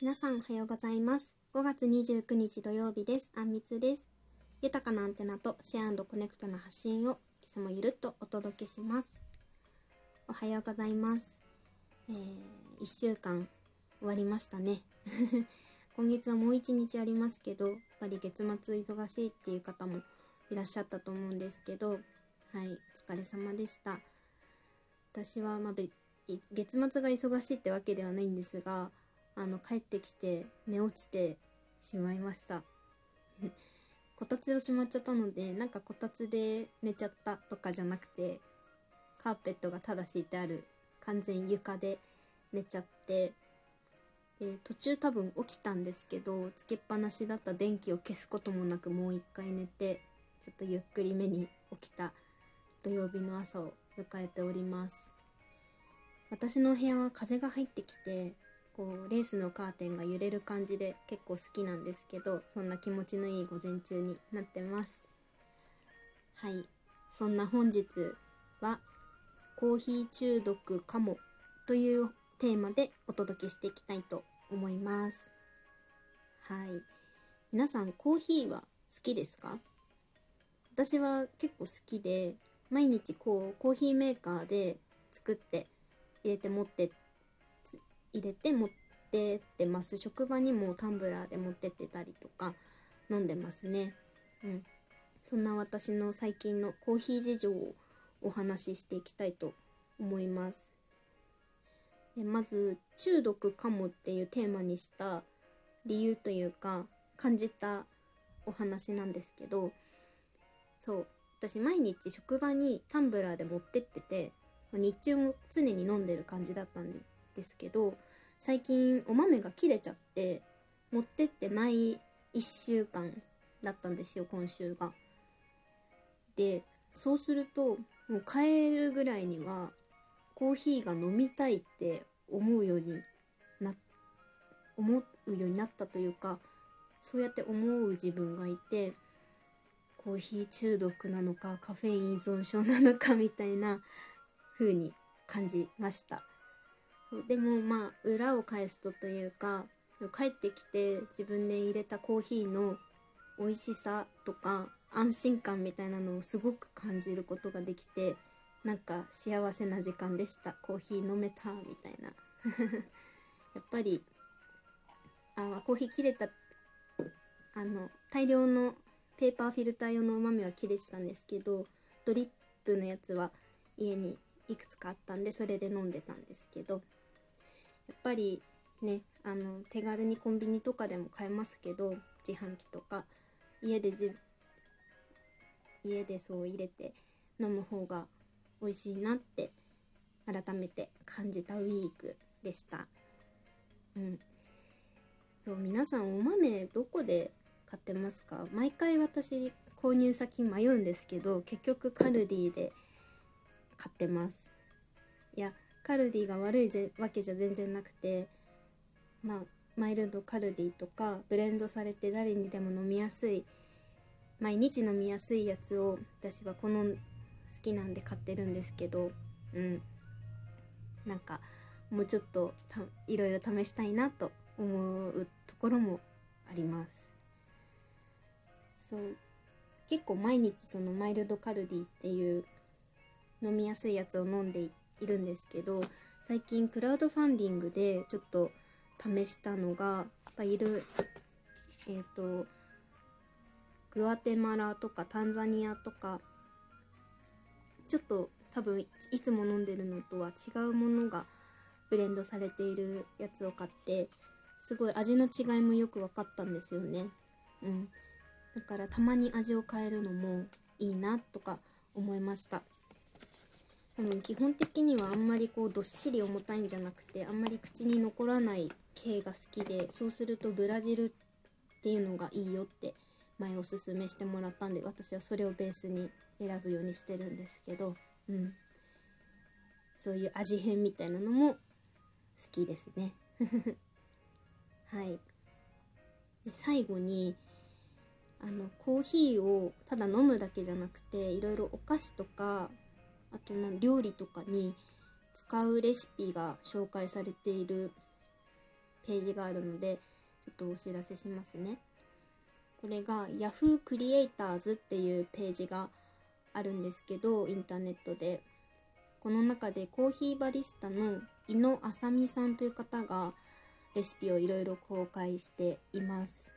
皆さんおはようございます。5月29日土曜日です。あんみつです。豊かなアンテナとシェアコネクトな発信を今朝もゆるっとお届けします。おはようございます。えー、1週間終わりましたね。今月はもう1日ありますけど、やっぱり月末忙しいっていう方もいらっしゃったと思うんですけど、はい、お疲れ様でした。私は、まあ、べ月末が忙しいってわけではないんですが、あの帰ってきて寝落ちてしまいました。こたつをしまっちゃったのでなんかこたつで寝ちゃったとかじゃなくてカーペットがただ敷いてある完全床で寝ちゃってで途中多分起きたんですけどつけっぱなしだった電気を消すこともなくもう一回寝てちょっとゆっくりめに起きた土曜日の朝を迎えております。私の部屋は風が入ってきてこうレースのカーテンが揺れる感じで結構好きなんですけどそんな気持ちのいい午前中になってます。はい。そんな本日はコーヒー中毒かもというテーマでお届けしていきたいと思います。はい。皆さんコーヒーは好きですか？私は結構好きで毎日こうコーヒーメーカーで作って入れて持って入れて持ってってます。職場にもタンブラーで持ってってたりとか飲んでますね。うん。そんな私の最近のコーヒー事情をお話ししていきたいと思います。でまず中毒かもっていうテーマにした理由というか感じたお話なんですけどそう。私毎日職場にタンブラーで持ってってて日中も常に飲んでる感じだったんですけど最近お豆が切れちゃって持ってってない1週間だったんですよ今週が。でそうするともう帰るぐらいにはコーヒーが飲みたいって思うようにな思うようになったというかそうやって思う自分がいてコーヒー中毒なのかカフェイン依存症なのかみたいな風に感じましたでもまあ裏を返すとというか帰ってきて自分で入れたコーヒーの美味しさとか安心感みたいなのをすごく感じることができてなんか幸せな時間でした。コーヒー飲めたみたいな。やっぱりあコーヒー切れたあの大量のペーパーフィルター用のお豆は切れてたんですけどドリップのやつは家にいくつかあったんでそれで飲んでたんですけどやっぱりねあの手軽にコンビニとかでも買えますけど自販機とか家でじ家でそう入れて飲む方が美味しいなって改めて感じたウィークでした。うん。そう皆さんお豆どこで買ってますか？毎回私購入先迷うんですけど結局カルディで買ってます。いやカルディが悪いぜわけじゃ全然なくてまあマイルドカルディとかブレンドされて誰にでも飲みやすい毎日飲みやすいやつを私はこの好きなんで買ってるんですけどうん。なんかもうちょっといろいろ試したいなと思うところもあります。そう。結構毎日そのマイルドカルディっていう飲みやすいやつを飲んでいいるんですけど最近クラウドファンディングでちょっと試したのがやっぱいるえっ、ー、とグアテマラとかタンザニアとかちょっと多分いつも飲んでるのとは違うものがブレンドされているやつを買ってすごい味の違いもよく分かったんですよね。うん。だからたまに味を変えるのもいいなとか思いました。多分基本的にはあんまりこうどっしり重たいんじゃなくてあんまり口に残らない系が好きでそうするとブラジルっていうのがいいよって前おすすめしてもらったんで私はそれをベースに選ぶようにしてるんですけどうん。そういう味変みたいなのも好きですね。はい。で最後にあのコーヒーをただ飲むだけじゃなくていろいろお菓子とかあと料理とかに使うレシピが紹介されているページがあるのでちょっとお知らせしますね。これが Yahoo クリエイターズっていうページがあるんですけどインターネットで。この中でコーヒーバリスタの井野あさみさんという方がレシピをいろいろ公開しています。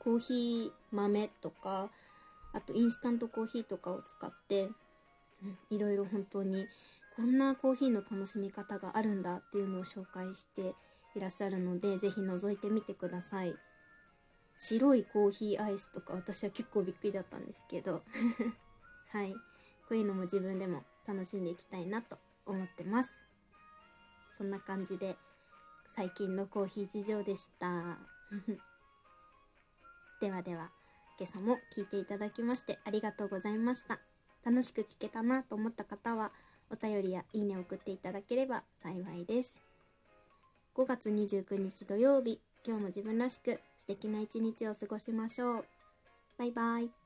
コーヒー豆とかあとインスタントコーヒーとかを使っていろいろ本当にこんなコーヒーの楽しみ方があるんだっていうのを紹介していらっしゃるので是非覗いてみてください。白いコーヒーアイスとか私は結構びっくりだったんですけど。はい。こういうのも自分でも楽しんでいきたいなと思ってます。そんな感じで最近のコーヒー事情でした。ではでは今朝も聞いていただきましてありがとうございました。楽しく聞けたなと思った方はお便りやいいねを送っていただければ幸いです。5月29日土曜日今日も自分らしく素敵な一日を過ごしましょう。バイバイ。